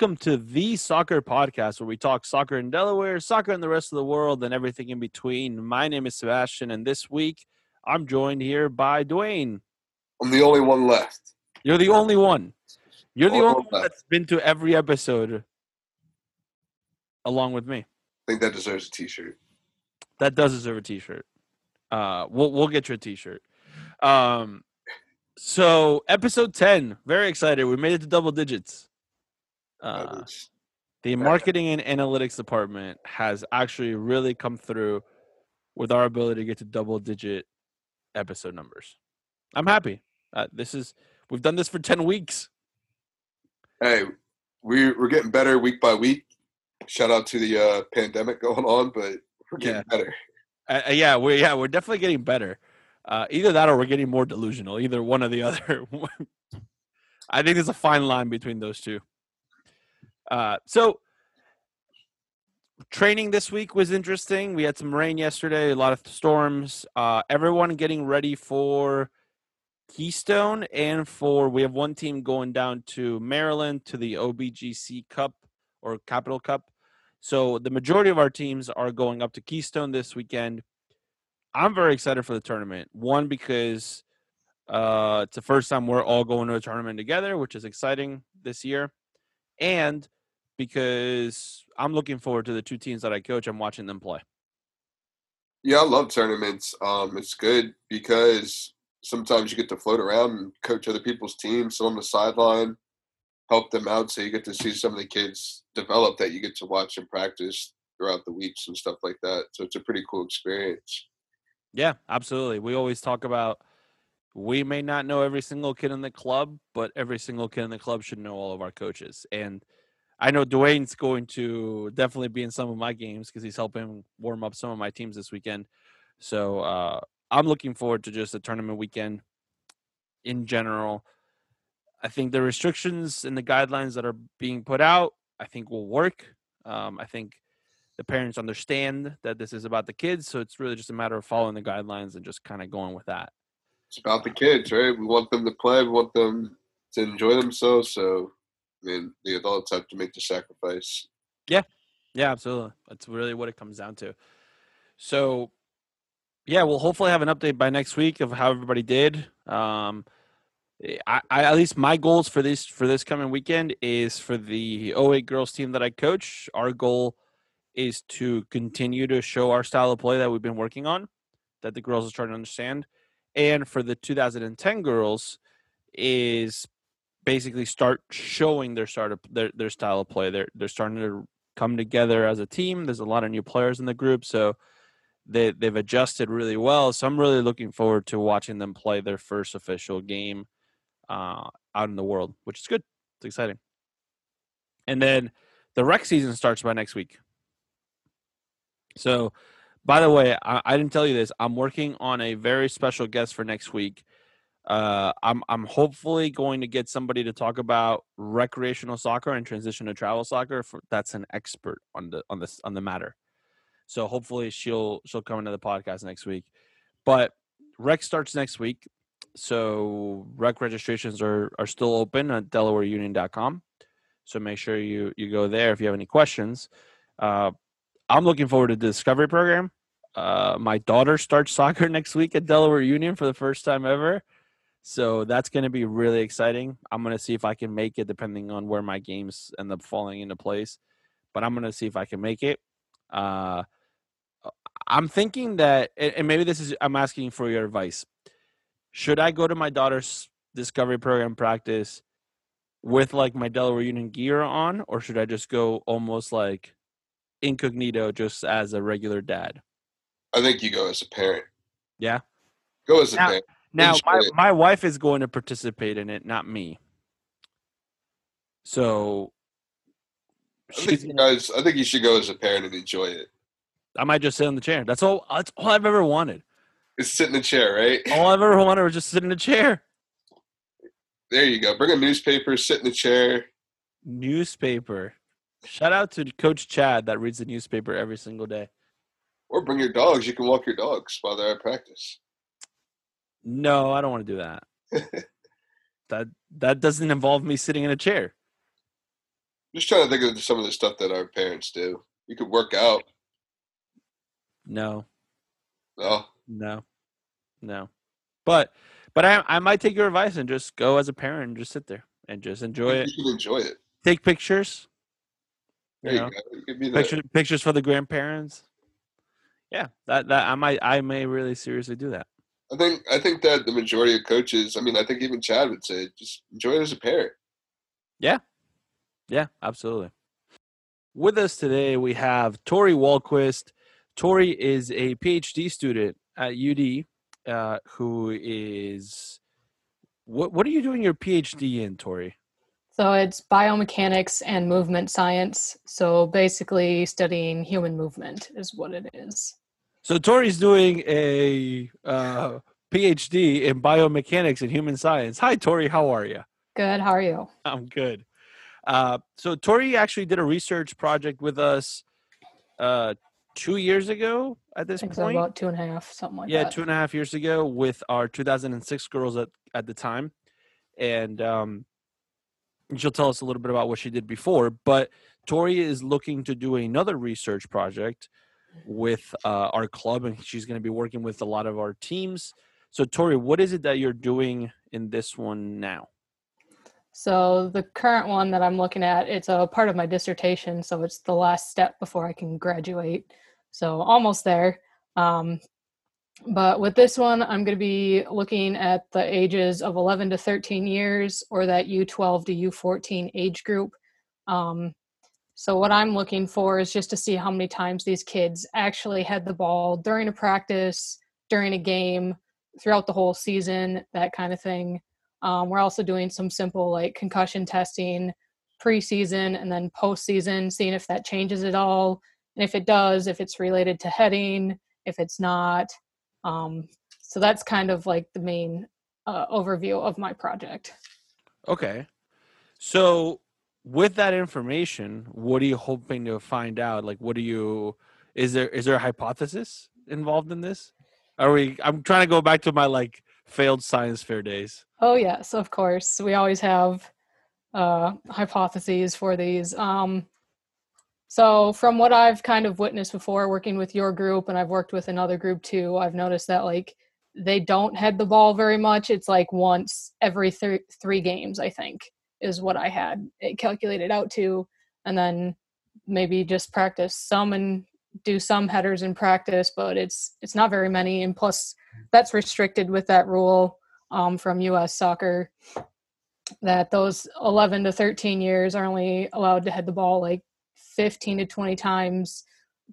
Welcome to the Soccer Podcast, where we talk soccer in Delaware, soccer in the rest of the world, and everything in between. My name is Sebastian, and this week I'm joined here by Dwayne. I'm the only one left. You're the only one. You're the Only only one left. that's been to every episode along with me. I think that deserves a T-shirt. That does deserve a t-shirt. Uh we'll we'll get you a t-shirt. Um so episode 10, very excited. We made it to double digits. Uh the marketing and analytics department has actually really come through with our ability to get to double digit episode numbers. I'm happy. Uh, this is we've done this for 10 weeks. hey, we we're getting better week by week. Shout out to the uh, pandemic going on, but we're getting Yeah. better. Uh, uh, yeah, we're yeah, we're definitely getting better. Uh, either that or we're getting more delusional. Either one or the other. I think there's a fine line between those two. Uh, so training this week was interesting. We had some rain yesterday, a lot of storms. Uh, everyone getting ready for Keystone and for we have one team going down to Maryland to the OBGC Cup or Capital Cup. So the majority of our teams are going up to Keystone this weekend. I'm very excited for the tournament. One because uh, it's the first time we're all going to a tournament together, which is exciting this year, and because I'm looking forward to the two teams that I coach. I'm watching them play. Yeah, I love tournaments. Um, it's good because sometimes you get to float around and coach other people's teams, sit on the sideline, help them out, so you get to see some of the kids develop that you get to watch and practice throughout the weeks and stuff like that. So it's a pretty cool experience. Yeah, absolutely. We always talk about we may not know every single kid in the club, but every single kid in the club should know all of our coaches. And I know Dwayne's going to definitely be in some of my games because he's helping warm up some of my teams this weekend. So uh, I'm looking forward to just a tournament weekend in general. I think the restrictions and the guidelines that are being put out, I think will work. Um, I think the parents understand that this is about the kids, so it's really just a matter of following the guidelines and just kind of going with that. It's about the kids, right? We want them to play. We want them to enjoy themselves. So, Mean, the adults have to make the sacrifice. Yeah, yeah, absolutely. That's really what it comes down to. So, yeah, we'll hopefully have an update by next week of how everybody did. Um, I, I at least my goals for this for this coming weekend is for the 08 girls team that I coach. Our goal is to continue to show our style of play that we've been working on, that the girls are starting to understand, and for the 2010 girls is basically start showing their start of, their their style of play. They're they're starting to come together as a team. There's a lot of new players in the group, so they they've adjusted really well. So I'm really looking forward to watching them play their first official game uh, out in the world, which is good. It's exciting. And then the rec season starts by next week. So, by the way, I, I didn't tell you this. I'm working on a very special guest for next week. Uh, I'm I'm hopefully going to get somebody to talk about recreational soccer and transition to travel soccer. For, that's an expert on the on this on the matter. So hopefully she'll she'll come into the podcast next week. But rec starts next week. So rec registrations are are still open at DelawareUnion.com. So make sure you you go there if you have any questions. Uh, I'm looking forward to the discovery program. Uh, my daughter starts soccer next week at Delaware Union for the first time ever. So that's going to be really exciting. I'm going to see if I can make it depending on where my games end up falling into place. But I'm going to see if I can make it. Uh, I'm thinking that, and and maybe this is, I'm asking for your advice. Should I go to my daughter's discovery program practice with like my Delaware Union gear on, or should I just go almost like incognito just as a regular dad? I think you go as a parent. Yeah. Go as a Now- parent. Now, my, my wife is going to participate in it, not me. So I think you guys. I think you should go as a parent and enjoy it. I might just sit in the chair. That's all. That's all I've ever wanted. Is sit in the chair, right? All I've ever wanted was just sit in a chair. There you go. Bring a newspaper, sit in the chair. Newspaper. Shout out to Coach Chad that reads the newspaper every single day. Or bring your dogs. You can walk your dogs while they're at practice. No, I don't want to do that. that that doesn't involve me sitting in a chair. Just trying to think of some of the stuff that our parents do. You could work out. No, No, no, no. But but I I might take your advice and just go as a parent and just sit there and just enjoy it. you can enjoy it. Take pictures. There You you, know, go. You could be the, pictures pictures for the grandparents. Yeah, that that I might I may really seriously do that. I think I think that the majority of coaches. I mean, I think even Chad would say, just enjoy it as a parent. Yeah, yeah, absolutely. With us today, we have Tori Walquist. Tori is a PhD student at UD uh, who is. What, what are you doing your PhD in, Tori? So it's biomechanics and movement science. So basically, studying human movement is what it is. So, Tori's doing a uh, PhD in biomechanics and human science. Hi, Tori. How are you? Good. How are you? I'm good. Uh, so Tori actually did a research project with us uh, two years ago at I this think so point. about two and a half, something like yeah, that. two and a half years ago with our 2006 girls at, at the time. And um, she'll tell us a little bit about what she did before. But Tori is looking to do another research project with uh, our club, and she's going to be working with a lot of our teams. So, Tori, what is it that you're doing in this one now? So the current one that I'm looking at, it's a part of my dissertation, so it's the last step before I can graduate. So almost there. Um, but with this one, I'm going to be looking at the ages of 11 to 13 years, or that U12 to U14 age group. Um, so what I'm looking for is just to see how many times these kids actually had the ball during a practice, during a game, throughout the whole season, that kind of thing. Um, we're also doing some simple like concussion testing preseason and then postseason, seeing if that changes at all. And if it does, if it's related to heading, if it's not. Um, so that's kind of like the main uh, overview of my project. Okay. So with that information, what are you hoping to find out? Like what do you is there is there a hypothesis involved in this? Are we I'm trying to go back to my like failed science fair days. Oh yes, of course. We always have uh, hypotheses for these. Um, so from what I've kind of witnessed before, working with your group, and I've worked with another group too, I've noticed that like they don't head the ball very much. It's like once every th- three games, I think, is what I had it calculated out to, and then maybe just practice some and do some headers in practice, but it's it's not very many, and plus that's restricted with that rule um, from U.S. Soccer that those 11 to 13 years are only allowed to head the ball like 15 to 20 times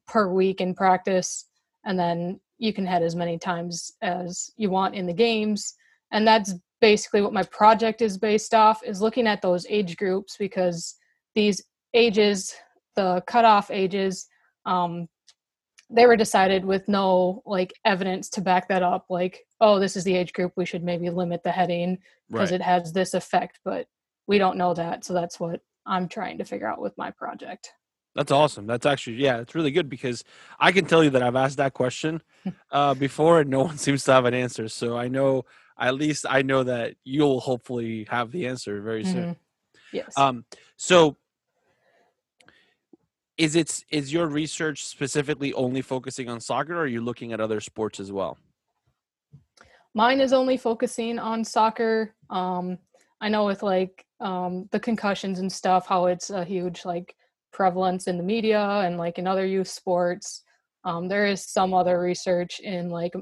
per week in practice, and then you can head as many times as you want in the games. And that's basically what my project is based off is looking at those age groups because these ages, the cutoff ages, um, they were decided with no like evidence to back that up like oh this is the age group we should maybe limit the heading because Right. it has this effect but we don't know that so that's what i'm trying to figure out with my project That's awesome. That's actually yeah, it's really good because I can tell you that I've asked that question uh, before and no one seems to have an answer. So I know at least I know that you'll hopefully have the answer very soon. Mhm. yes Um, so is it is your research specifically only focusing on soccer, or are you looking at other sports as well? mine is only focusing on soccer um i know with like um the concussions and stuff how it's a huge like prevalence in the media and like in other youth sports um there is some other research in like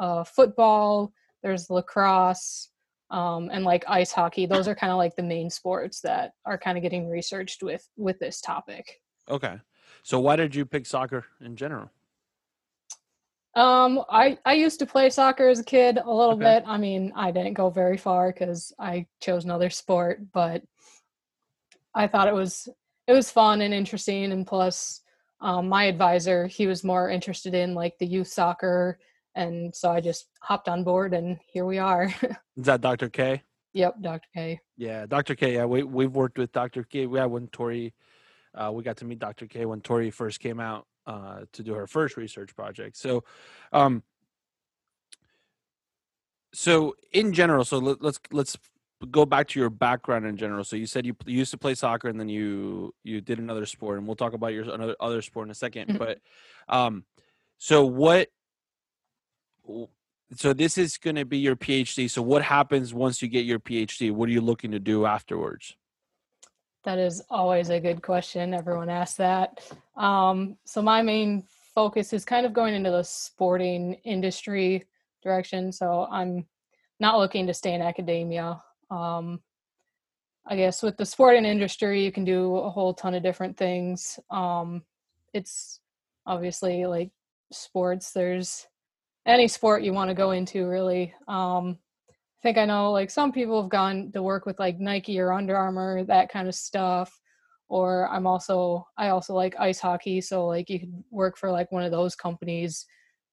uh football there's lacrosse um and like ice hockey those are kind of like the main sports that are kind of getting researched with with this topic Okay, so why did you pick soccer in general? Um, I I used to play soccer as a kid a little Okay. bit. I mean, I didn't go very far because I chose another sport, but I thought it was it was fun and interesting. And plus, um, my advisor he was more interested in like the youth soccer, and so I just hopped on board, and here we are. Is that Dr. K? yep, Dr. K. Yeah, Dr. K. Yeah, we we've worked with Dr. K. We had when Tori, uh, we got to meet Dr. K. when Tori first came out uh, to do her first research project. So, um, so in general, so let, let's let's go back to your background in general. So you said you, you used to play soccer and then you you did another sport, and we'll talk about your another other sport in a 2nd Mhm. But um, so what? So this is going to be your PhD. So what happens once you get your PhD? What are you looking to do afterwards? That is always a good question. Everyone asks that. Um, so my main focus is kind of going into the sporting industry direction. So I'm not looking to stay in academia. Um, I guess with the sporting industry, you can do a whole ton of different things. Um, it's obviously like sports. There's any sport you want to go into, really. Um, I think I know like some people have gone to work with like Nike or Under Armour, that kind of stuff. Or I'm also I also like ice hockey, so like you could work for like one of those companies,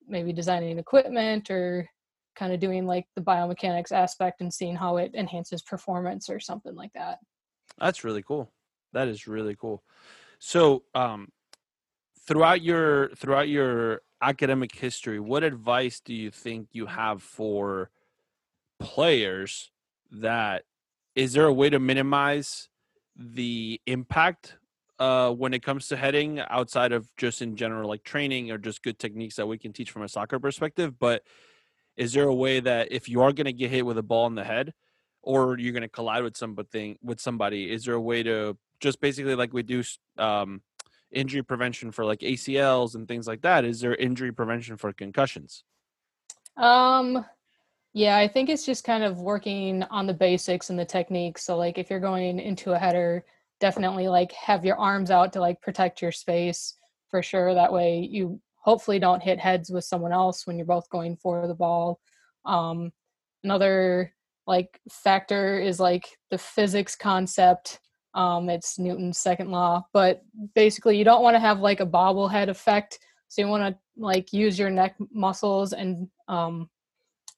maybe designing equipment or kind of doing like the biomechanics aspect and seeing how it enhances performance or something like that. That's really cool. That is really cool. So, um, throughout your throughout your academic history, what advice do you think you have for players that is there a way to minimize the impact uh, when it comes to heading outside of just in general like training or just good techniques that we can teach from a soccer perspective? But is there a way that if you are going to get hit with a ball in the head or you're going to collide with somebody with somebody is there a way to just basically like we do um, injury prevention for like acls and things like that is there injury prevention for concussions Um, yeah, I think it's just kind of working on the basics and the techniques. So like if you're going into a header, definitely like have your arms out to like protect your space for sure. That way you hopefully don't hit heads with someone else when you're both going for the ball. Um, another like factor is like the physics concept. Um, it's Newton's second law, but basically you don't want to have like a bobblehead effect. So you want to like use your neck muscles and um,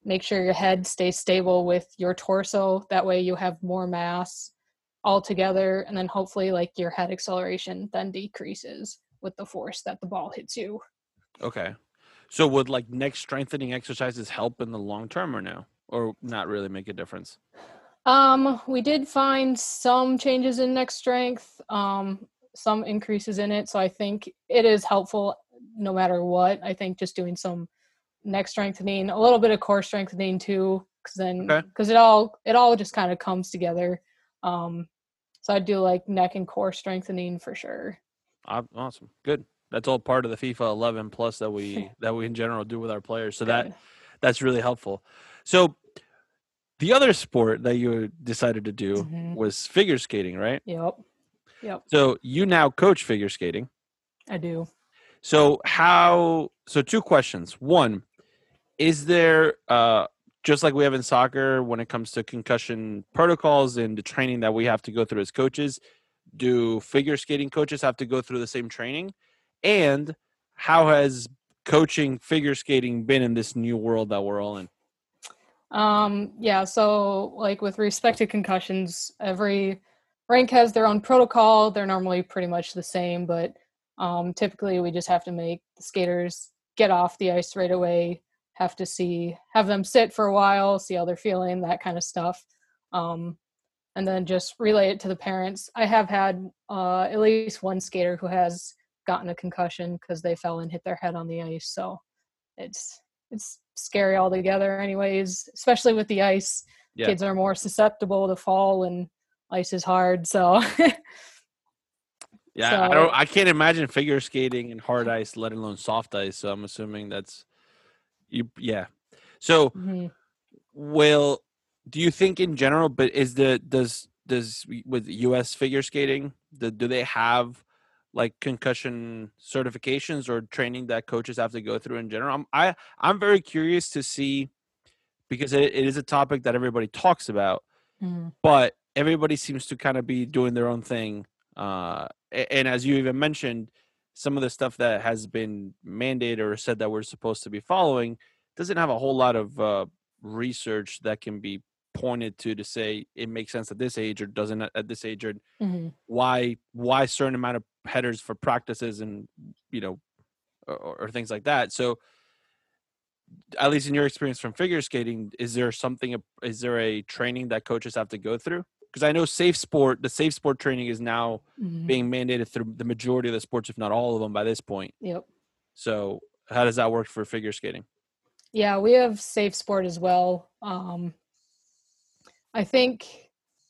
make sure your head stays stable with your torso. That way you have more mass all together, and then hopefully like your head acceleration then decreases with the force that the ball hits you. Okay. So would like neck strengthening exercises help in the long term or no? Or not really make a difference? Um, we did find some changes in neck strength, um, some increases in it. So I think it is helpful no matter what. I think just doing some neck strengthening, a little bit of core strengthening too, because then Okay. because it all it all just kind of comes together. Um, so I do like neck and core strengthening for sure. Awesome. Good. That's all part of the FIFA 11 plus that we that we in general do with our players. So that that's really helpful. So the other sport that you decided to do Mhm. was figure skating, right? Yep. Yep. So you now coach figure skating. I do. So how so two questions. One, is there uh just like we have in soccer when it comes to concussion protocols and the training that we have to go through as coaches, do figure skating coaches have to go through the same training? And how has coaching figure skating been in this new world that we're all in? Um, yeah, so like with respect to concussions, every rank has their own protocol. They're normally pretty much the same, but um, typically we just have to make the skaters get off the ice right away, have to see, have them sit for a while, see how they're feeling, that kind of stuff. Um, and then just relay it to the parents. I have had uh, at least one skater who has gotten a concussion because they fell and hit their head on the ice. So it's it's scary altogether anyways especially with the ice Yeah. kids are more susceptible to fall and ice is hard so Yeah, I don't I can't imagine figure skating and hard ice, let alone soft ice. So I'm assuming that's you yeah. So mhm. Well, do you think in general? But is the does does with U.S. figure skating, the, do they have like concussion certifications or training that coaches have to go through in general? I'm I I'm very curious to see because it, it is a topic that everybody talks about, Mhm. but everybody seems to kind of be doing their own thing. Uh, and as you even mentioned, some of the stuff that has been mandated or said that we're supposed to be following doesn't have a whole lot of uh, research that can be pointed to to say it makes sense at this age or doesn't at- this age or Mhm. why why certain amount of headers for practices and you know or, or things like that so at least in your experience from figure skating, is there something? Is there a training that coaches have to go through? Because I know safe sport, the safe sport training is now Mhm. being mandated through the majority of the sports, if not all of them, by this point. Yep. So, how does that work for figure skating? Yeah, we have safe sport as well. Um, I think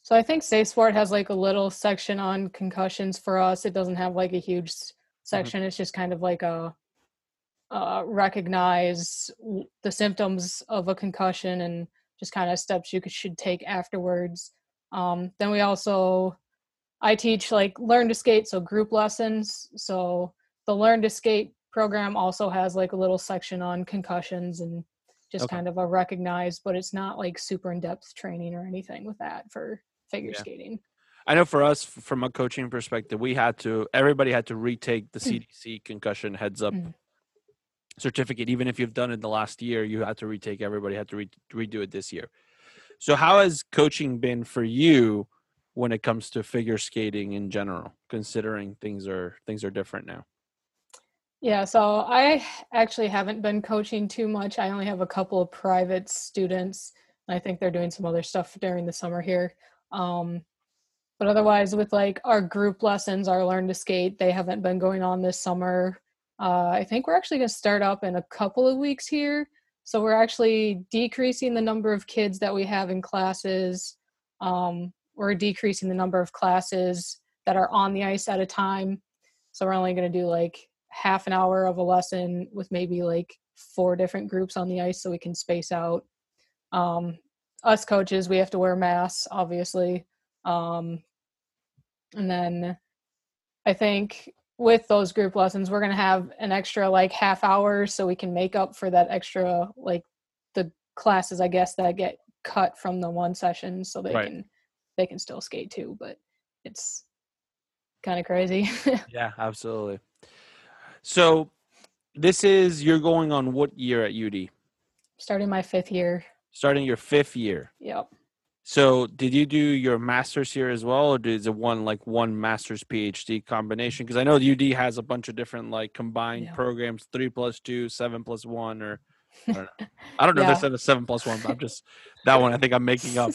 so. I think safe sport has like a little section on concussions for us. It doesn't have like a huge s- section. It's just kind of like a uh, recognize the symptoms of a concussion and just kind of steps you should take afterwards. Um, then we also, I teach like learn to skate, so group lessons. So the learn to skate program also has like a little section on concussions and just Okay. kind of a recognized, but it's not like super in depth training or anything with that for figure Yeah. skating. I know for us, from a coaching perspective, we had to. Everybody had to retake the Mm. CDC concussion heads up Mm. certificate. Even if you've done it the last year, you had to retake. Everybody had to re- redo it this year. So, how has coaching been for you when it comes to figure skating in general? Considering things are things are different now. Yeah, so I actually haven't been coaching too much. I only have a couple of private students. I think they're doing some other stuff during the summer here. Um, but otherwise, with like our group lessons, our learn to skate, they haven't been going on this summer. Uh, I think we're actually going to start up in a couple of weeks here. So we're actually decreasing the number of kids that we have in classes. Um, we're decreasing the number of classes that are on the ice at a time. So we're only going to do like half an hour of a lesson with maybe like four different groups on the ice so we can space out. Um, us coaches, we have to wear masks, obviously. Um, and then I think with those group lessons, we're going to have an extra like half hour so we can make up for that extra, like the classes, I guess, that get cut from the one session so they Right. can they can still skate too but it's kind of crazy Yeah, absolutely. So, this is you're going on what year at UD? starting my fifth year Starting your fifth year. yep So, did you do your master's here as well, or is it one like one master's PhD combination? Because I know UD has a bunch of different like combined Yeah. programs: three plus two, seven plus one, or I don't know. I don't know if Yeah. there's a seven plus one, but I'm just that one. I think I'm making up.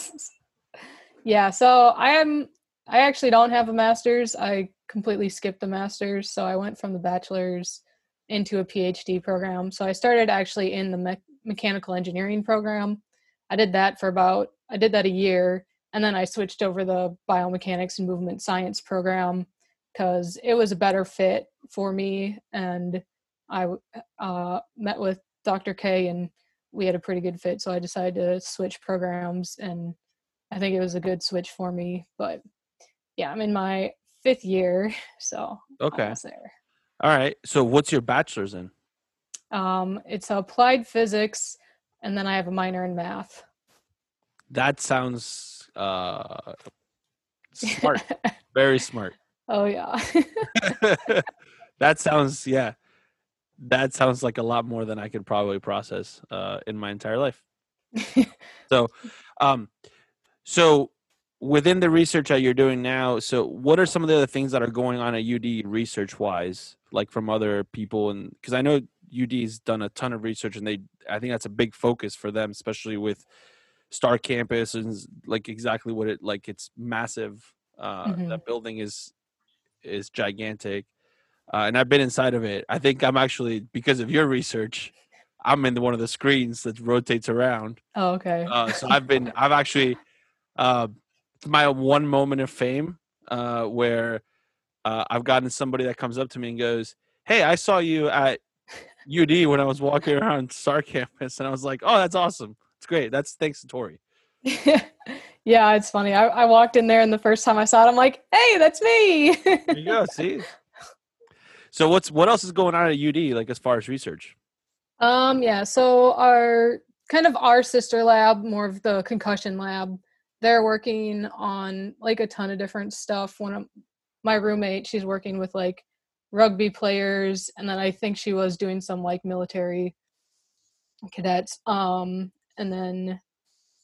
yeah so i am i actually don't have a master's i completely skipped the master's so i went from the bachelor's into a phd program so i started actually in the me- mechanical engineering program i did that for about i did that a year and then i switched over the biomechanics and movement science program because it was a better fit for me and I uh, met with dr k and we had a pretty good fit so i decided to switch programs and I think it was a good switch for me. But yeah, I'm in my fifth year, so Okay, all right. So, what's your bachelor's in? Um, it's applied physics, and then I have a minor in math. That sounds uh smart, very smart. oh yeah, that sounds yeah. That sounds like a lot more than I could probably process uh, in my entire life. So, um, so within the research that you're doing now, so what are some of the other things that are going on at UD research wise, like from other people? And because I know UD's done a ton of research, and they, I think that's a big focus for them, especially with Star Campus and like exactly what it like. It's massive. Uh, Mhm. That building is is gigantic, uh, and I've been inside of it. I think I'm actually because of your research. I'm in the, one of the screens that rotates around. oh, okay. Uh, so I've been, I've actually, uh, my one moment of fame uh, where uh, I've gotten somebody that comes up to me and goes, "Hey, I saw you at UD when I was walking around Star Campus," and I was like, "Oh, that's awesome! It's great. That's thanks to Tori." yeah, it's funny. I, I walked in there, and the first time I saw it, I'm like, "Hey, that's me!" There you go. See. So what's what else is going on at UD like as far as research? Um, yeah, so our kind of our sister lab, more of the concussion lab, they're working on like a ton of different stuff. One of my roommate, she's working with like rugby players, and then I think she was doing some like military cadets. Um, and then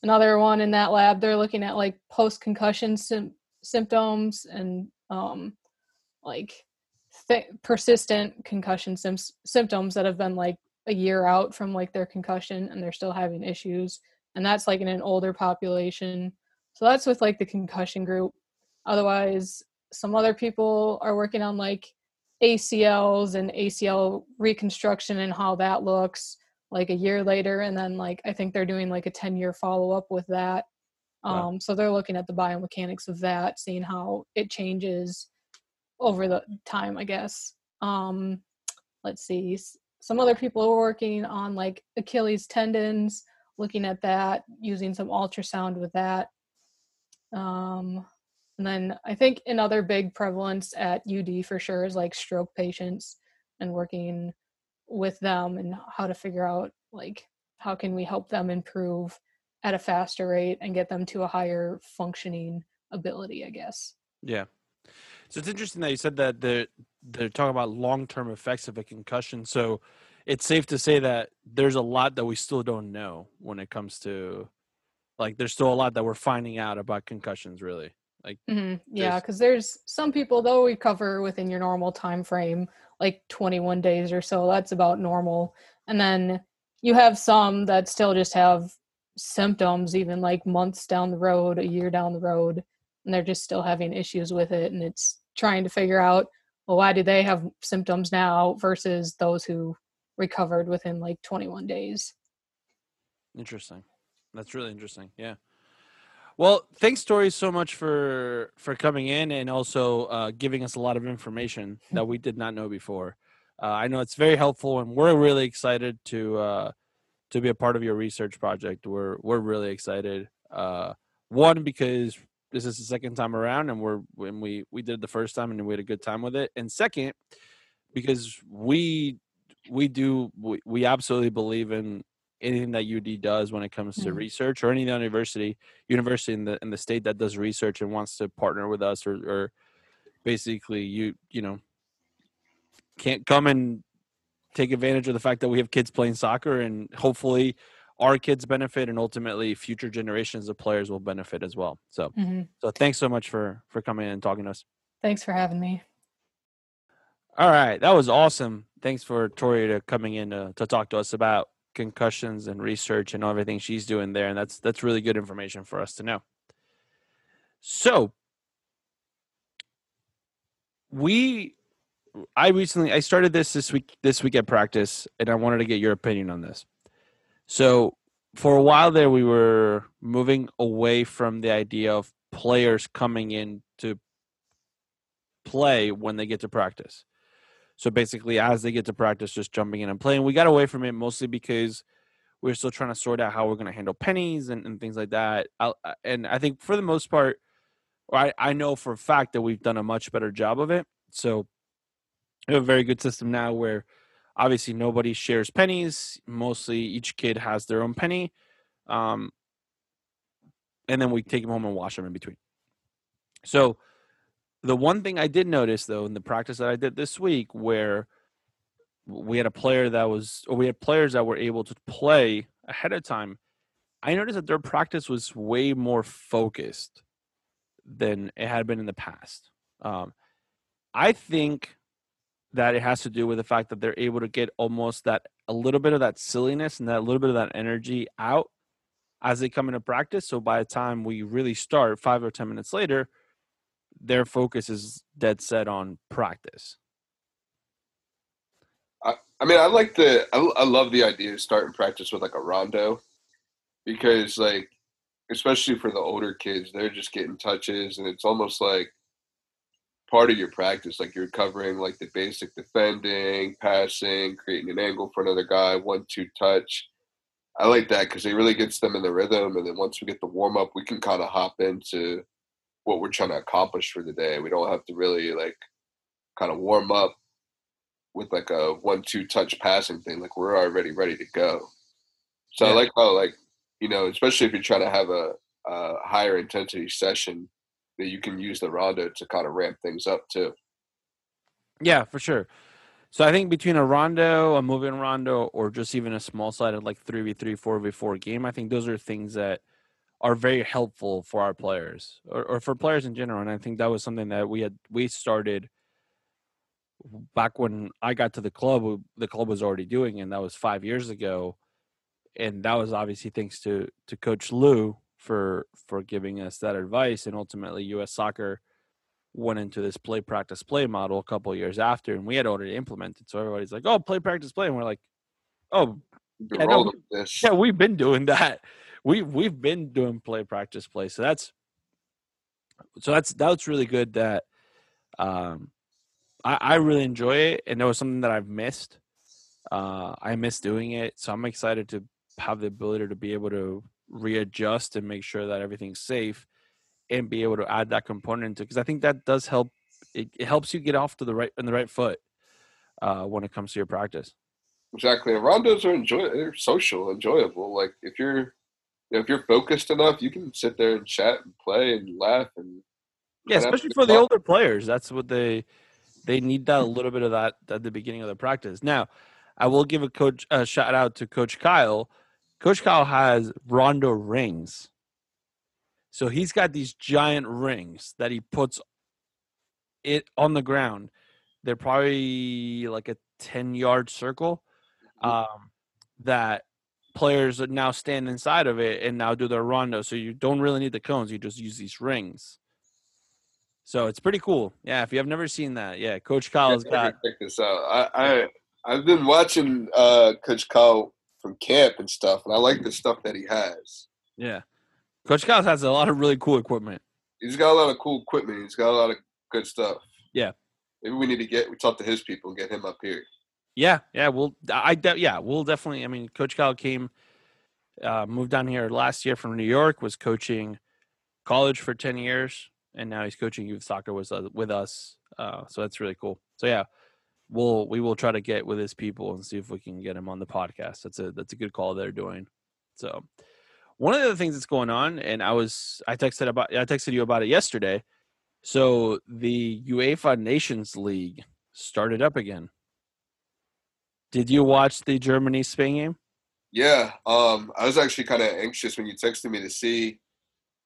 another one in that lab, they're looking at like post concussion sim- symptoms and um, like th- persistent concussion sim- symptoms that have been like a year out from like their concussion and they're still having issues and that's like in an older population so that's with like the concussion group. Otherwise some other people are working on like acls and acl reconstruction and how that looks like a year later and then like i think they're doing like a 10 year follow up with that. Wow. um so they're looking at the biomechanics of that seeing how it changes over the time i guess. Um let's see some other people are working on like achilles tendons looking at that using some ultrasound with that um and then i think another big prevalence at ud for sure is like stroke patients and working with them and how to figure out like how can we help them improve at a faster rate and get them to a higher functioning ability i guess Yeah. So it's interesting that you said that they're they're talking about long term effects of a concussion. So it's safe to say that there's a lot that we still don't know when it comes to like there's still a lot that we're finding out about concussions really. hmm Yeah, because there's some people they'll recover within your normal time frame, like 21 days or so. That's about normal. And then you have some that still just have symptoms, even like months down the road, a year down the road, and they're just still having issues with it. And it's trying to figure out, well, why do they have symptoms now versus those who recovered within like 21 days? Interesting. That's really interesting. Yeah. Well, thanks, Tori, so much for for coming in and also uh, giving us a lot of information that we did not know before. Uh, I know it's very helpful, and we're really excited to uh, to be a part of your research project. We're we're really excited. Uh, one because this is the second time around, and we're when we we did it the first time and we had a good time with it. And second, because we we do we, we absolutely believe in anything that UD does when it comes to Mhm. research or any university university in the in the state that does research and wants to partner with us or, or basically you you know can't come and take advantage of the fact that we have kids playing soccer and hopefully our kids benefit and ultimately future generations of players will benefit as well. So hmm so thanks so much for for coming in and talking to us. Thanks for having me. all right. That was awesome. Thanks for tori to coming in to, to talk to us about concussions and research and everything she's doing there and that's that's really good information for us to know. So we i recently i started this this week this week at practice and i wanted to get your opinion on this. So for a while there we were moving away from the idea of players coming in to play when they get to practice so basically as they get to practice just jumping in and playing. We got away from it mostly because we are still trying to sort out how we're going to handle pennies and, and things like that. I, and i think for the most part I, I know for a fact that we've done a much better job of it. So we have a very good system now where obviously nobody shares pennies. Mostly each kid has their own penny um, and then we take them home and wash them in between. So the one thing i did notice though in the practice that i did this week where we had a player that was or we had players that were able to play ahead of time i noticed that their practice was way more focused than it had been in the past. Um, i think that it has to do with the fact that they're able to get almost that a little bit of that silliness and that little bit of that energy out as they come into practice. So by the time we really start five or ten minutes later their focus is dead set on practice I mean, I like the. I, I love the idea of starting practice with like a rondo, because like, especially for the older kids, they're just getting touches, and it's almost like part of your practice. Like you're covering like the basic defending, passing, creating an angle for another guy, one-two touch. I like that because it really gets them in the rhythm, and then once we get the warm up, we can kind of hop into what we're trying to accomplish for the day. We don't have to really like kind of warm up with like a one-two touch passing thing. Like we're already ready to go. So I like how like you know, especially if you're trying to have a, a higher intensity session, that you can use the rondo to kind of ramp things up too. Yeah, for sure. So I think between a rondo, a moving rondo, or just even a small sided like three v three, four v four game, I think those are things that are very helpful for our players or, or for players in general. And I think that was something that we had we started back when I got to the club, the club was already doing, and that was five years ago. And that was obviously thanks to to Coach Lou for for giving us that advice, and ultimately U.S. Soccer went into this play practice play model a couple years after, and we had already implemented. So everybody's like, "Oh, play practice play," and we're like, "Oh, yeah, no, yeah, we've been doing that. We we've been doing play practice play. So that's so that's that's really good. That um, I, I really enjoy it, and it was something that I've missed. Uh, I miss doing it, so I'm excited to have the ability to be able to readjust and make sure that everything's safe, and be able to add that component into because I think that does help. It, it, helps you get off to the right in the right foot uh, when it comes to your practice. Exactly, and rondos are enjoy they're social, enjoyable. Like if you're you know, if you're focused enough, you can sit there and chat and play and laugh and yeah, especially for the older players. That's what they they need that a little bit of that at the beginning of the practice. Now, I will give a coach a shout out to Coach Kyle. Coach Kyle has rondo rings. So he's got these giant rings that he puts it on the ground. They're probably like a 10 yard circle um, that players now stand inside of it and now do their rondo. So you don't really need the cones; you just use these rings. So it's pretty cool. Yeah, if you have never seen that, yeah, Coach Kyle's got. Check this out. I, I I've been watching uh, Coach Kyle from camp and stuff, and I like the stuff that he has. Yeah, Coach Kyle has a lot of really cool equipment. He's got a lot of cool equipment. He's got a lot of good stuff. Yeah. Maybe we need to get we talk to his people and get him up here. Yeah, yeah, we'll I de- yeah, we'll definitely. I mean, Coach Kyle came, uh, moved down here last year from New York, was coaching college for ten years, and now he's coaching youth soccer with uh, with us. Uh, so that's really cool. So yeah, we'll we will try to get with his people and see if we can get him on the podcast. That's a that's a good call they're doing. So one of the things that's going on, and I was I texted about I texted you about it yesterday. So the UEFA Nations League started up again. Did you watch the Germany Spain game? Yeah, um, I was actually kind of anxious when you texted me to see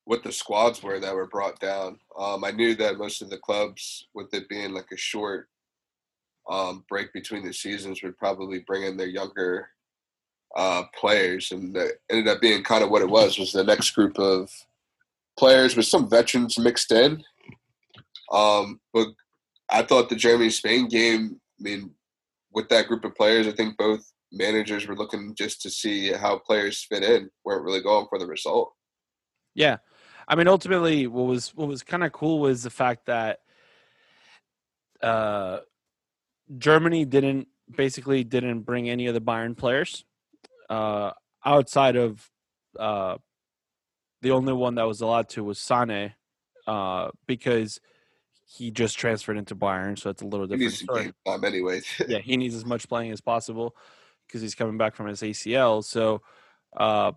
what the squads were that were brought down. Um, I knew that most of the clubs, with it being like a short um, break between the seasons, would probably bring in their younger uh, players, and that ended up being kind of what it was. Was the next group of players with some veterans mixed in. Um, but I thought the Germany Spain game. I mean, with that group of players, I think both managers were looking just to see how players fit in, weren't really going for the result. Yeah. I mean ultimately what was what was kind of cool was the fact that uh Germany didn't basically didn't bring any of the Bayern players uh outside of uh the only one that was allowed to was Sane uh because he just transferred into Bayern, so it's a little different. He needs time anyways. yeah, he needs as much playing as possible because he's coming back from his ACL. So, uh,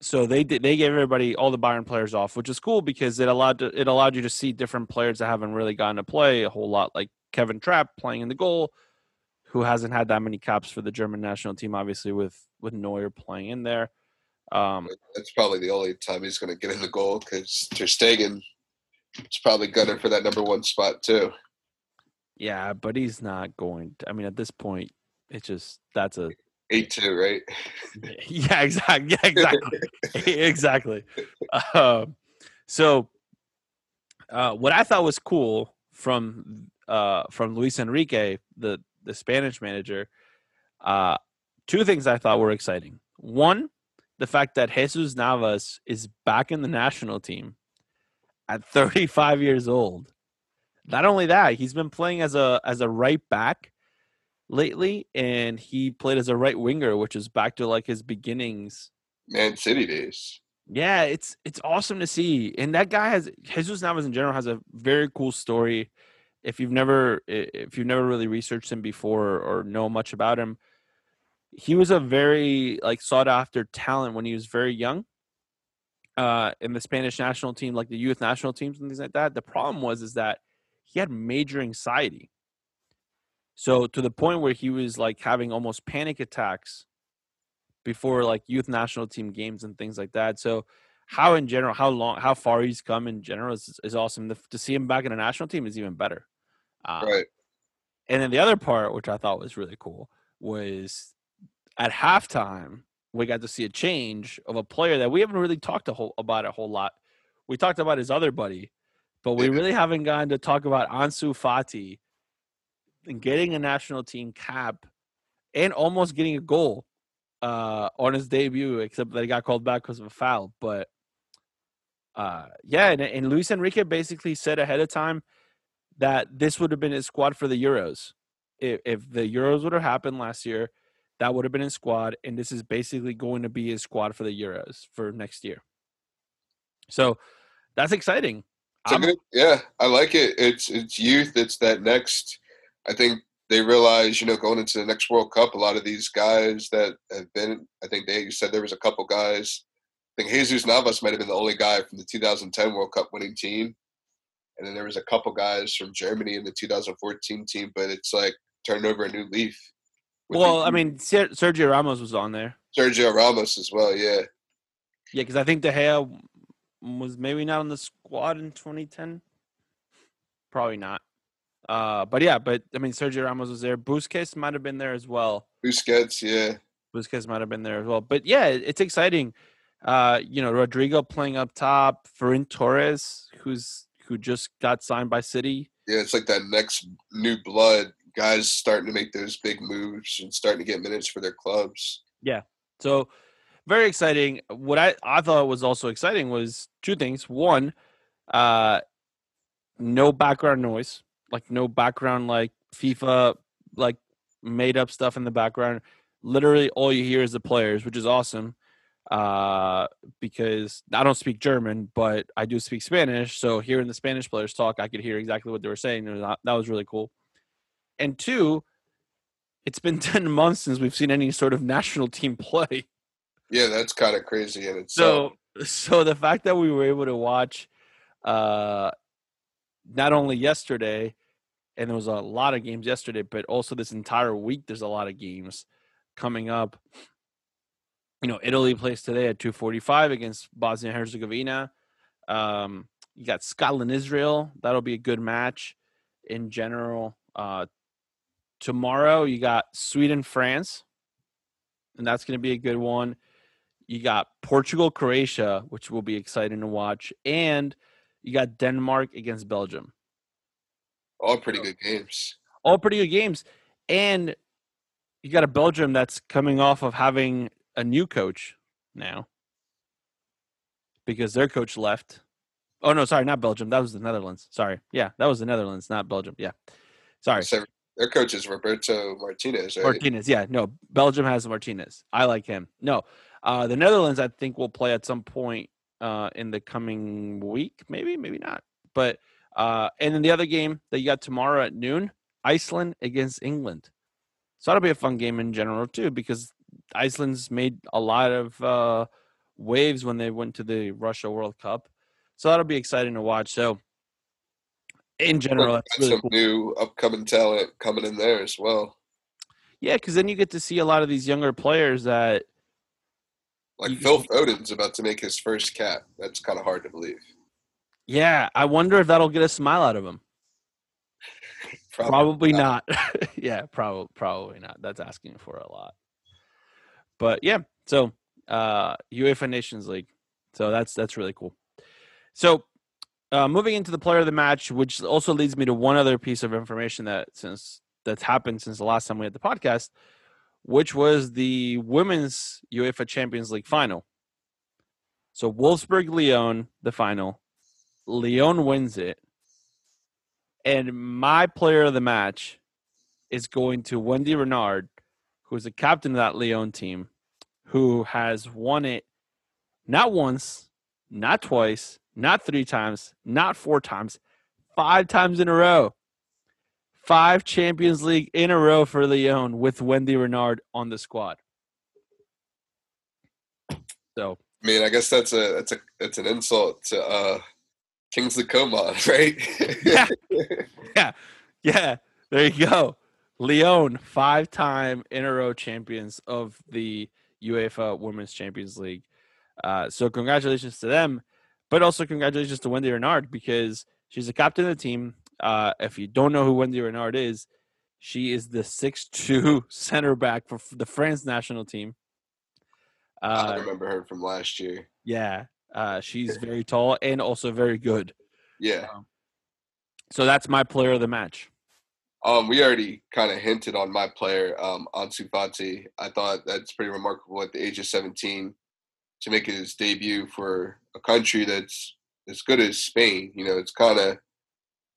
so they did. They gave everybody all the Bayern players off, which is cool because it allowed to, it allowed you to see different players that haven't really gotten to play a whole lot, like Kevin Trapp playing in the goal, who hasn't had that many caps for the German national team, obviously with with Neuer playing in there. Um, That's probably the only time he's going to get in the goal because Ter Stegen it's probably gunning for that number one spot too. Yeah, but he's not going. To, I mean, at this point, it's just that's a eight two, right? yeah, exactly. Yeah, exactly. exactly. Um, so, uh, what I thought was cool from uh, from Luis Enrique, the the Spanish manager, uh, two things I thought were exciting. One, the fact that Jesus Navas is back in the national team at 35 years old. Not only that, he's been playing as a as a right back lately, and he played as a right winger, which is back to like his beginnings. Man City days. Yeah, it's it's awesome to see, and that guy has Jesus Navas in general has a very cool story. If you've never if you've never really researched him before or know much about him, he was a very like sought after talent when he was very young uh, in the Spanish national team, like the youth national teams and things like that. The problem was is that he had major anxiety. So to the point where he was like having almost panic attacks before like youth national team games and things like that. So how in general, how long, how far he's come in general is, is awesome. to see him back in a national team is even better. Uh, Right. And then the other part, which I thought was really cool, was at halftime we got to see a change of a player that we haven't really talked a whole, about a whole lot. We talked about his other buddy, but we really haven't gotten to talk about Ansu Fati and getting a national team cap and almost getting a goal uh, on his debut, except that he got called back because of a foul. But uh, yeah, and, and Luis Enrique basically said ahead of time that this would have been his squad for the Euros. If, if the Euros would have happened last year, that would have been his squad, and this is basically going to be his squad for the Euros for next year. So that's exciting. It's a I'm- good, yeah, I like it. It's it's youth. It's that next. I think they realize, you know, going into the next World Cup, a lot of these guys that have been. I think they you said there was a couple guys. I think Jesus Navas might have been the only guy from the 2010 World Cup winning team, and then there was a couple guys from Germany in the 2014 team. But it's like turning over a new leaf. With the well, I mean, Sergio Ramos was on there. Sergio Ramos as well. Yeah, Yeah, because I think De Gea was maybe not on the squad in 2010. Probably not. Uh, but yeah, but I mean, Sergio Ramos was there. Busquets might have been there as well. Busquets. Yeah, Busquets might have been there as well. But yeah, it's exciting. Uh, you know, Rodrigo playing up top, Ferran Torres, who's who just got signed by City. yeah. It's like that next new blood. Guys starting to make those big moves and starting to get minutes for their clubs. Yeah. So very exciting. What I, I thought was also exciting was two things. One, uh no background noise. Like no background like FIFA like made up stuff in the background. Literally all you hear is the players, which is awesome. Uh because I don't speak German, but I do speak Spanish. So hearing the Spanish players talk, I could hear exactly what they were saying. Was- That was really cool. And two, it's been 10 months since we've seen any sort of national team play. Yeah, that's kind of crazy in itself. So so the fact that we were able to watch uh not only yesterday and there was a lot of games yesterday, but also this entire week there's a lot of games coming up. You know, Italy plays today at 2:45 against Bosnia Herzegovina. Um you got Scotland Israel, that'll be a good match in general. Uh tomorrow you got Sweden France and that's going to be a good one. You got Portugal, Croatia, which will be exciting to watch, and you got Denmark against Belgium. All pretty good games. All pretty good games, and you got a Belgium that's coming off of having a new coach now because their coach left. Oh no, sorry, not Belgium. That was the Netherlands. Sorry, yeah, that was the Netherlands, not Belgium. Yeah, sorry. Their coach is Roberto Martinez, right? Martinez, yeah, no, Belgium has Martinez. I like him. No, uh, the Netherlands, I think, will play at some point uh, in the coming week, maybe, maybe not. But uh, and then the other game that you got tomorrow at noon, Iceland against England. So that'll be a fun game in general too, because Iceland's made a lot of uh, waves when they went to the Russia World Cup. So that'll be exciting to watch. So in general, that's really some cool. new upcoming talent coming in there as well. Yeah, because then you get to see a lot of these younger players that Like You- Phil Foden's about to make his first cap. That's kind of hard to believe. Yeah, I wonder if that'll get a smile out of him. Probably not. yeah, probably probably not. That's asking for a lot. But yeah, so uh UEFA Nations League. So that's that's really cool. So uh moving into the player of the match, which also leads me to one other piece of information that since that's happened since the last time we had the podcast, which was the women's UEFA Champions League final. So Wolfsburg Lyon, the final. Lyon wins it. And my player of the match is going to Wendy Renard, who's the captain of that Lyon team, who has won it not once, not twice, not three times, not four times, five times in a row. Five Champions League in a row for Lyon with Wendy Renard on the squad. So I mean, I guess that's a that's a that's an insult to uh Kingsley Coman, right? Yeah. Yeah, yeah. there you go. Lyon, five time in a row champions of the UEFA Women's Champions League. Uh, so congratulations to them, but also congratulations to Wendy Renard because she's the captain of the team. uh, if you don't know who Wendy Renard is, she is the six-two center back for the France national team. I Uh, remember her from last year. yeah, uh, she's very tall and also very good. Yeah. So that's my player of the match. Um, we already kind of hinted on my player, um, Ansu Fati. I thought that's pretty remarkable at the age of 17 to make his debut for a country that's as good as Spain. You know, it's kind of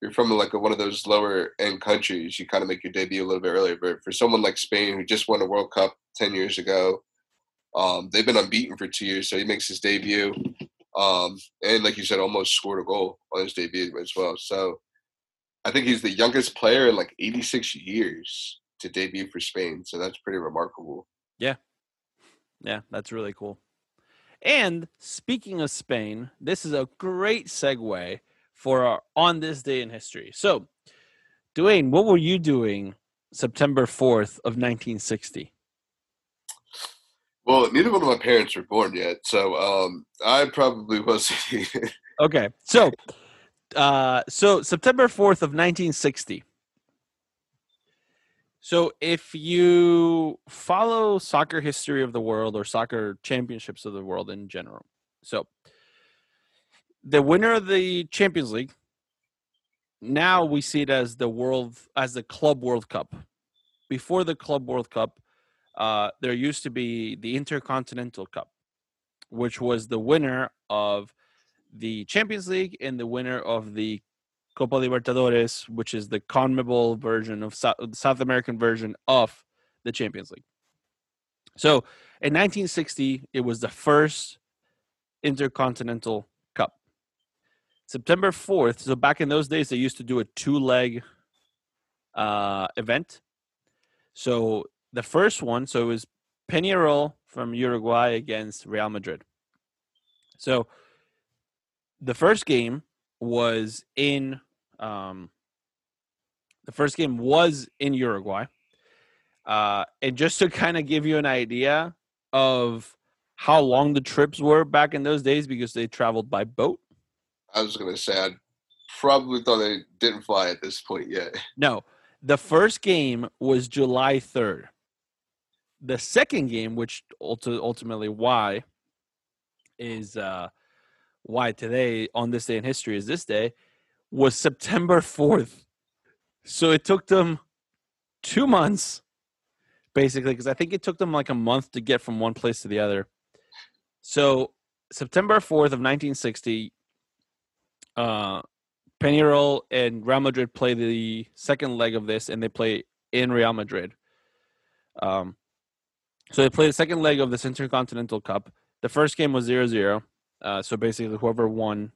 you're from like a, one of those lower end countries. You kind of make your debut a little bit earlier. But for someone like Spain who just won a World Cup 10 years ago, um, they've been unbeaten for two years, so he makes his debut. Um, and like you said, almost scored a goal on his debut as well. So I think he's the youngest player in like 86 years to debut for Spain. So that's pretty remarkable. Yeah, yeah, that's really cool. And speaking of Spain, this is a great segue for our on this day in history. So, Dwayne, what were you doing September 4th of 1960? Well, neither one of my parents were born yet, so um, I probably wasn't. Okay. So, uh so September 4th of 1960. So, if you follow soccer history of the world or soccer championships of the world in general. So, the winner of the Champions League now we see it as the world as the Club World Cup. Before the Club World Cup, uh, there used to be the Intercontinental Cup, which was the winner of the Champions League and the winner of the Copa Libertadores, which is the CONMEBOL version of South, South American version of the Champions League. So in 1960, it was the first Intercontinental Cup. September 4th. So back in those days, they used to do a two-leg uh, event. So the first one, so it was Peñarol from Uruguay against Real Madrid. So the first game was in um, the first game was in Uruguay. Uh, and just to kind of give you an idea of how long the trips were back in those days, because they traveled by boat. I was going to say, I probably thought they didn't fly at this point yet. No, the first game was July 3rd. The second game, which ultimately why is uh, why today on this day in history is this day was September 4th. So it took them two months, basically, because I think it took them like a month to get from one place to the other. So September 4th of 1960, uh, Peñarol and Real Madrid play the second leg of this, and they play in Real Madrid. Um, so they play the second leg of this Intercontinental Cup. The first game was 0-0. Uh, so basically, whoever won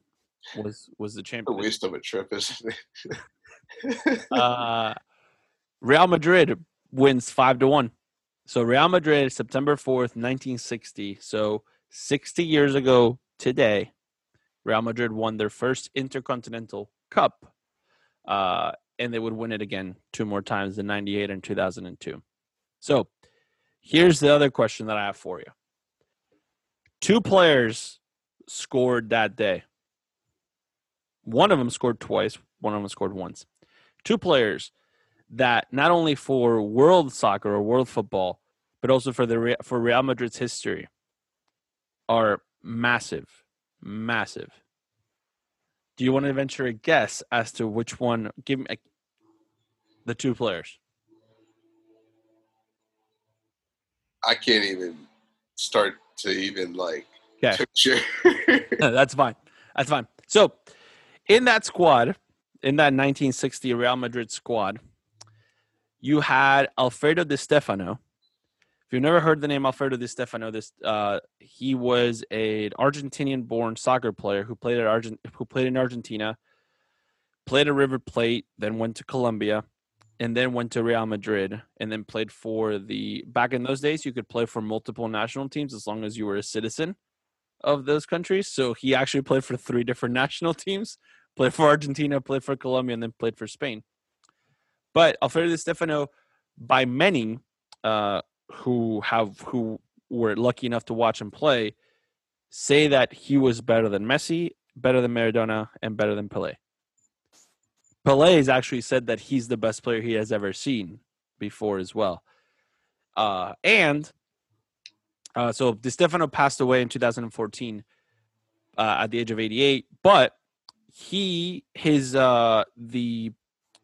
was was the champion. A waste of a trip, isn't it? Uh, Real Madrid wins five to one. So Real Madrid, September fourth, nineteen sixty. So sixty years ago today, Real Madrid won their first Intercontinental Cup, uh, and they would win it again two more times in '98 and 2002. So here's the other question that I have for you: Two players scored that day. One of them scored twice. One of them scored once. Two players that not only for world soccer or world football, but also for the for Real Madrid's history, are massive, massive. Do you want to venture a guess as to which one? Give me a, the two players. I can't even start to even like Okay. picture. That's fine. That's fine. So, in that squad, in that 1960 Real Madrid squad, you had Alfredo Di Stefano. If you've never heard the name Alfredo Di Stefano, this uh, he was an Argentinian-born soccer player who played at Argent who played in Argentina, played at River Plate, then went to Colombia, and then went to Real Madrid, and then played for the. Back in those days, you could play for multiple national teams as long as you were a citizen of those countries. So he actually played for three different national teams. Played for Argentina, played for Colombia, and then played for Spain. But Alfredo Di Stefano, by many uh, who have who were lucky enough to watch him play, say that he was better than Messi, better than Maradona, and better than Pelé. Pelé has actually said that he's the best player he has ever seen before as well. Uh, and uh, so Di Stefano passed away in 2014 uh, at the age of 88, but he his uh, the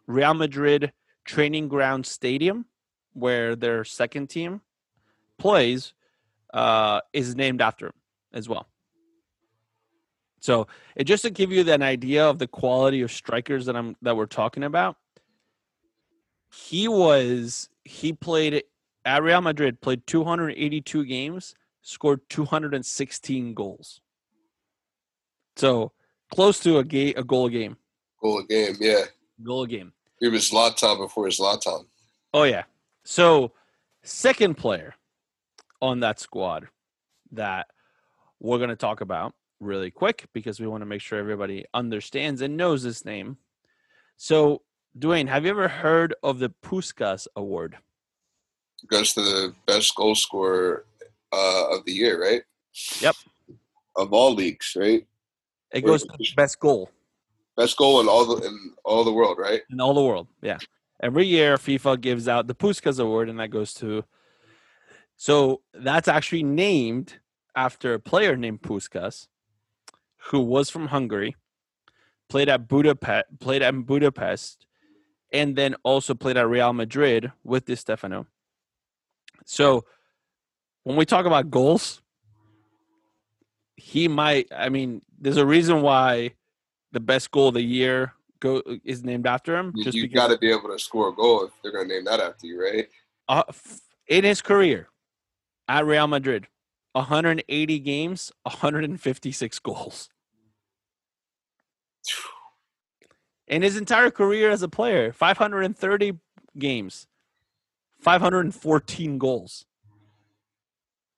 Real Madrid training ground stadium where their second team plays uh, is named after him as well. So it just to give you an idea of the quality of strikers that I'm that we're talking about. He was he played at Real Madrid, played 282 games, scored 216 goals. So close to a game a goal a game. Goal a game, yeah. Goal a game. He was Zlatan before Zlatan. Oh yeah. So second player on that squad that we're going to talk about really quick because we want to make sure everybody understands and knows this name. So, Dwayne, have you ever heard of the Puskas Award? It goes to the best goal scorer uh, of the year, right? Yep. Of all leagues, right? It goes to the best goal. Best goal in all the in all the world, right? In all the world, yeah. Every year, FIFA gives out the Puskas Award, and that goes to. So that's actually named after a player named Puskas, who was from Hungary, played at Budapest, played at Budapest, and then also played at Real Madrid with Di Stefano. So when we talk about goals, he might. I mean, there's a reason why the best goal of the year go is named after him. You, you got to be able to score a goal if they're going to name that after you, right? Uh, in his career at Real Madrid, 180 games, 156 goals. In his entire career as a player, 530 games, 514 goals.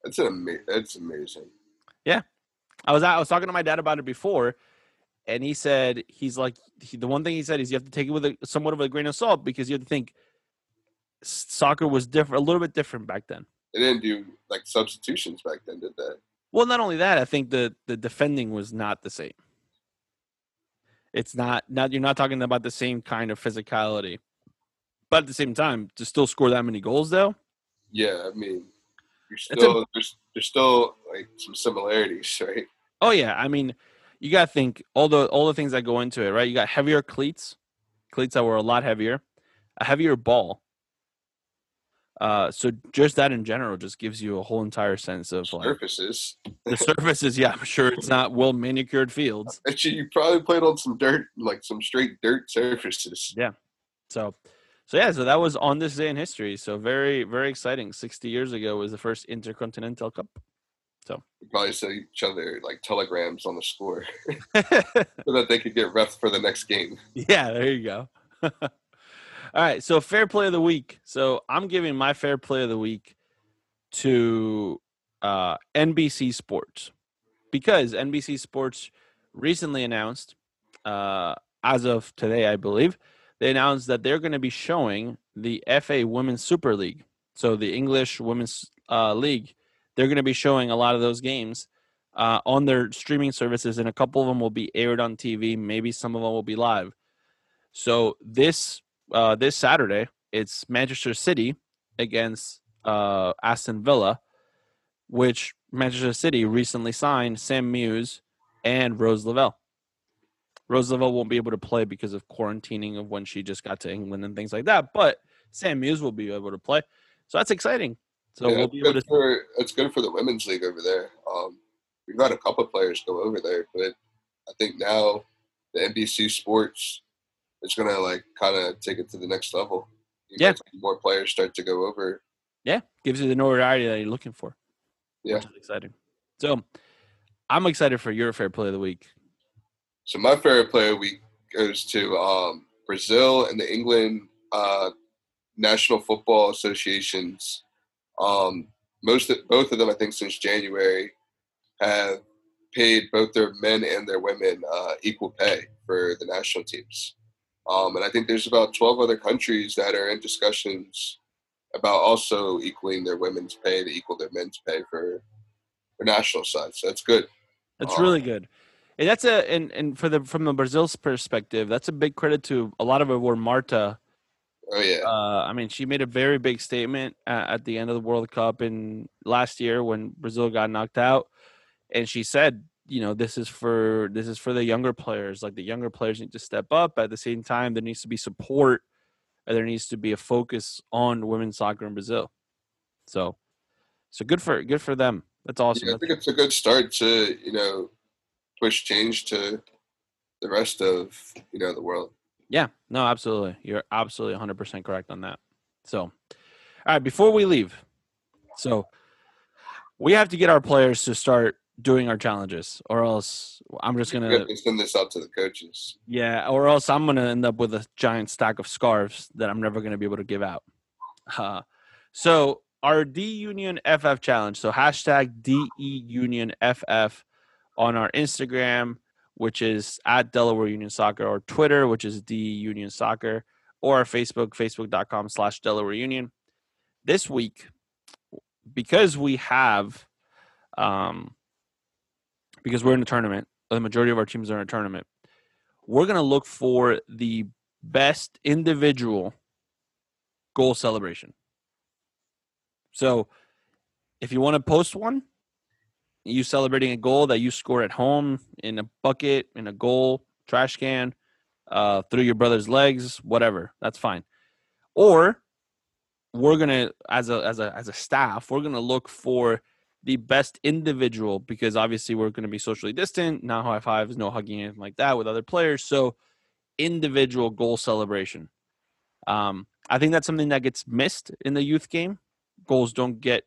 That's an that's amazing. Yeah, I was I was talking to my dad about it before, and he said he's like he, the one thing he said is you have to take it with a, somewhat of a grain of salt because you have to think soccer was different, a little bit different back then. They didn't do like substitutions back then, did they? Well, not only that, I think the the defending was not the same. It's not not you're not talking about the same kind of physicality, but at the same time, to still score that many goals, though. Yeah, I mean, you're still a, there's there's still like some similarities, right? Oh yeah, I mean, you got to think all the all the things that go into it, right? You got heavier cleats, cleats that were a lot heavier, a heavier ball. Uh, so just that in general just gives you a whole entire sense of like surfaces. the surfaces, yeah, I'm sure it's not well manicured fields. Actually, you probably played on some dirt, like some straight dirt surfaces. Yeah. So, so yeah, so that was on this day in history. So very, very exciting. 60 years ago was the first Intercontinental Cup. So we probably send each other like telegrams on the score so that they could get ref for the next game. Yeah, there you go. All right, so fair play of the week. So I'm giving my fair play of the week to uh, NBC Sports because NBC Sports recently announced, uh, as of today, I believe, they announced that they're going to be showing the FA Women's Super League, so the English Women's uh, League they're going to be showing a lot of those games uh, on their streaming services, and a couple of them will be aired on TV. Maybe some of them will be live. So this uh, this Saturday, it's Manchester City against uh, Aston Villa, which Manchester City recently signed Sam Mewis and Rose Lavelle. Rose Lavelle won't be able to play because of quarantining of when she just got to England and things like that, but Sam Mewis will be able to play. So that's exciting. So yeah, we'll be able to. For, it's good for the women's league over there. Um, we've had a couple of players go over there, but I think now the NBC Sports is going to like kind of take it to the next level. You yeah, more players start to go over. Yeah, gives you the notoriety that you're looking for. Yeah, exciting. So I'm excited for your fair play of the week. So my favorite player of the week goes to um, Brazil and the England uh, National Football Associations um, most of, both of them, I think, since January, have paid both their men and their women uh, equal pay for the national teams. Um, and I think there's about 12 other countries that are in discussions about also equaling their women's pay to equal their men's pay for the national side. So that's good. That's um, really good. And that's a and, and for the from the Brazil's perspective, that's a big credit to a lot of it were Marta. Oh yeah. Uh, I mean, she made a very big statement at, at the end of the World Cup in last year when Brazil got knocked out, and she said, you know, this is for this is for the younger players. Like the younger players need to step up. At the same time, there needs to be support, and there needs to be a focus on women's soccer in Brazil. So, so good for good for them. That's awesome. Yeah, I think it's a good start to you know push change to the rest of you know the world. Yeah, no, absolutely. You're absolutely 100% correct on that. So, all right, before we leave, so we have to get our players to start doing our challenges, or else I'm just gonna send this out to the coaches. yeah, or else I'm gonna end up with a giant stack of scarves that I'm never gonna be able to give out. Uh, so our D Union FF challenge. So hashtag DE Union FF on our Instagram, which is at Delaware Union Soccer, or Twitter, which is D Union Soccer, or our Facebook, facebook.com slash Delaware Union. This week, because we have um because we're in a tournament, the majority of our teams are in a tournament we're going to look for the best individual goal celebration. So, if you want to post one, you celebrating a goal that you score at home in a bucket, in a goal, trash can, uh, through your brother's legs, whatever, that's fine. Or we're gonna, as a as a as a staff, we're gonna look for the best individual because obviously we're to be socially distant, no high fives, no hugging, anything like that with other players. So, individual goal celebration. Um, I think that's something that gets missed in the youth game. Goals don't get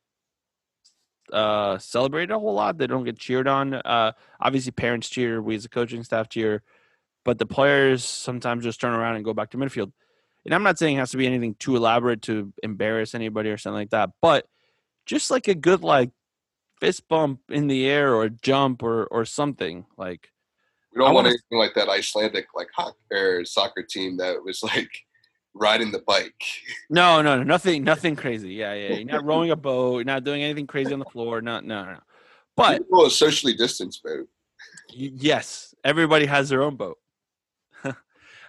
uh, celebrated a whole lot. They don't get cheered on. Uh, obviously, parents cheer. We as a coaching staff cheer, but the players sometimes just turn around and go back to midfield. And I'm not saying it has to be anything too elaborate to embarrass anybody or something like that, but just like a good like fist bump in the air or a jump or or something like We don't I want anything like that Icelandic like hockey or soccer team that was like riding the bike. no no no nothing nothing crazy. Yeah yeah you're not rowing a boat you're not doing anything crazy on the floor no no no but a socially distanced boat. yes everybody has their own boat.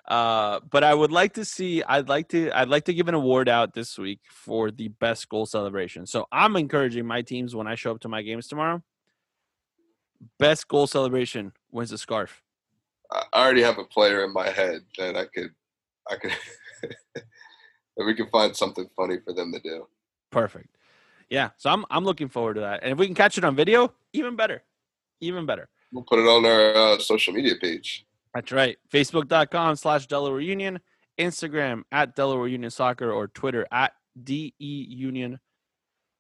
Uh but i would like to see i'd like to i'd like to give an award out this week for the best goal celebration. So i'm encouraging my teams when i show up to my games tomorrow best goal celebration wins a scarf. I already have a player in my head that I could, I could, we can find something funny for them to do. Perfect. Yeah. So I'm I'm looking forward to that. And if we can catch it on video, even better. Even better. We'll put it on our uh, social media page. That's right. Facebook.com slash Delaware Union, Instagram at Delaware Union Soccer, or Twitter at DE Union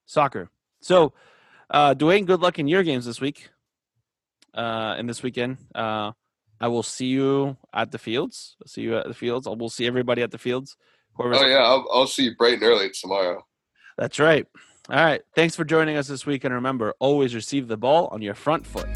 Soccer. So uh Dwayne, good luck in your games this week. Uh and this weekend. Uh I will see you at the fields. I'll see you at the fields. I will see everybody at the fields. Whoever's Oh yeah, I'll, I'll see you bright and early tomorrow. That's right. All right. Thanks for joining us this week. And remember, always receive the ball on your front foot.